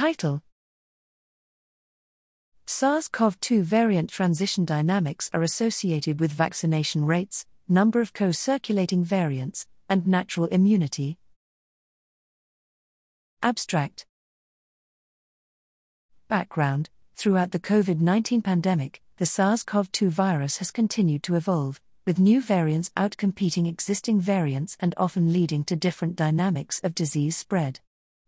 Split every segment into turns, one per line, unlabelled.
Title SARS CoV 2 variant transition dynamics are associated with vaccination rates, number of co circulating variants, and natural immunity. Abstract Background Throughout the COVID 19 pandemic, the SARS CoV 2 virus has continued to evolve, with new variants outcompeting existing variants and often leading to different dynamics of disease spread.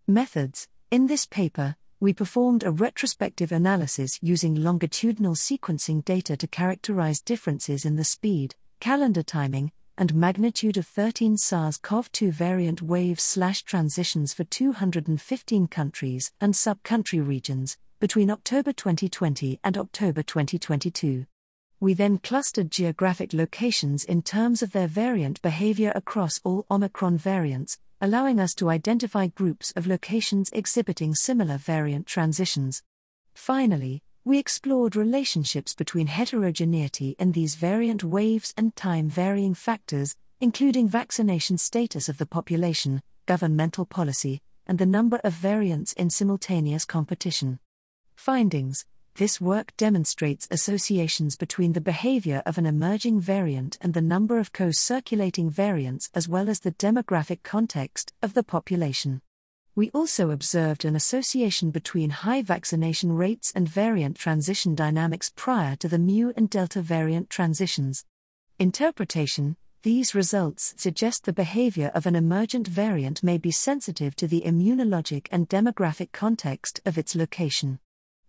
Methods In this paper, we performed a retrospective analysis using longitudinal sequencing data to characterize differences in the speed, calendar timing, and magnitude of 13 SARS CoV 2 variant waves slash transitions for 215 countries and sub country regions between October 2020 and October 2022. We then clustered geographic locations in terms of their variant behavior across all Omicron variants, allowing us to identify groups of locations exhibiting similar variant transitions. Finally, we explored relationships between heterogeneity in these variant waves and time varying factors, including vaccination status of the population, governmental policy, and the number of variants in simultaneous competition. Findings This work demonstrates associations between the behavior of an emerging variant and the number of co circulating variants as well as the demographic context of the population. We also observed an association between high vaccination rates and variant transition dynamics prior to the mu and delta variant transitions. Interpretation These results suggest the behavior of an emergent variant may be sensitive to the immunologic and demographic context of its location.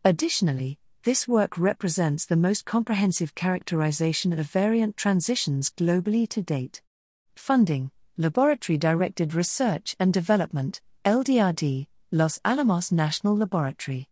Additionally, this work represents the most comprehensive characterization of variant transitions globally to date. Funding Laboratory Directed Research and Development LDRD, Los Alamos National Laboratory.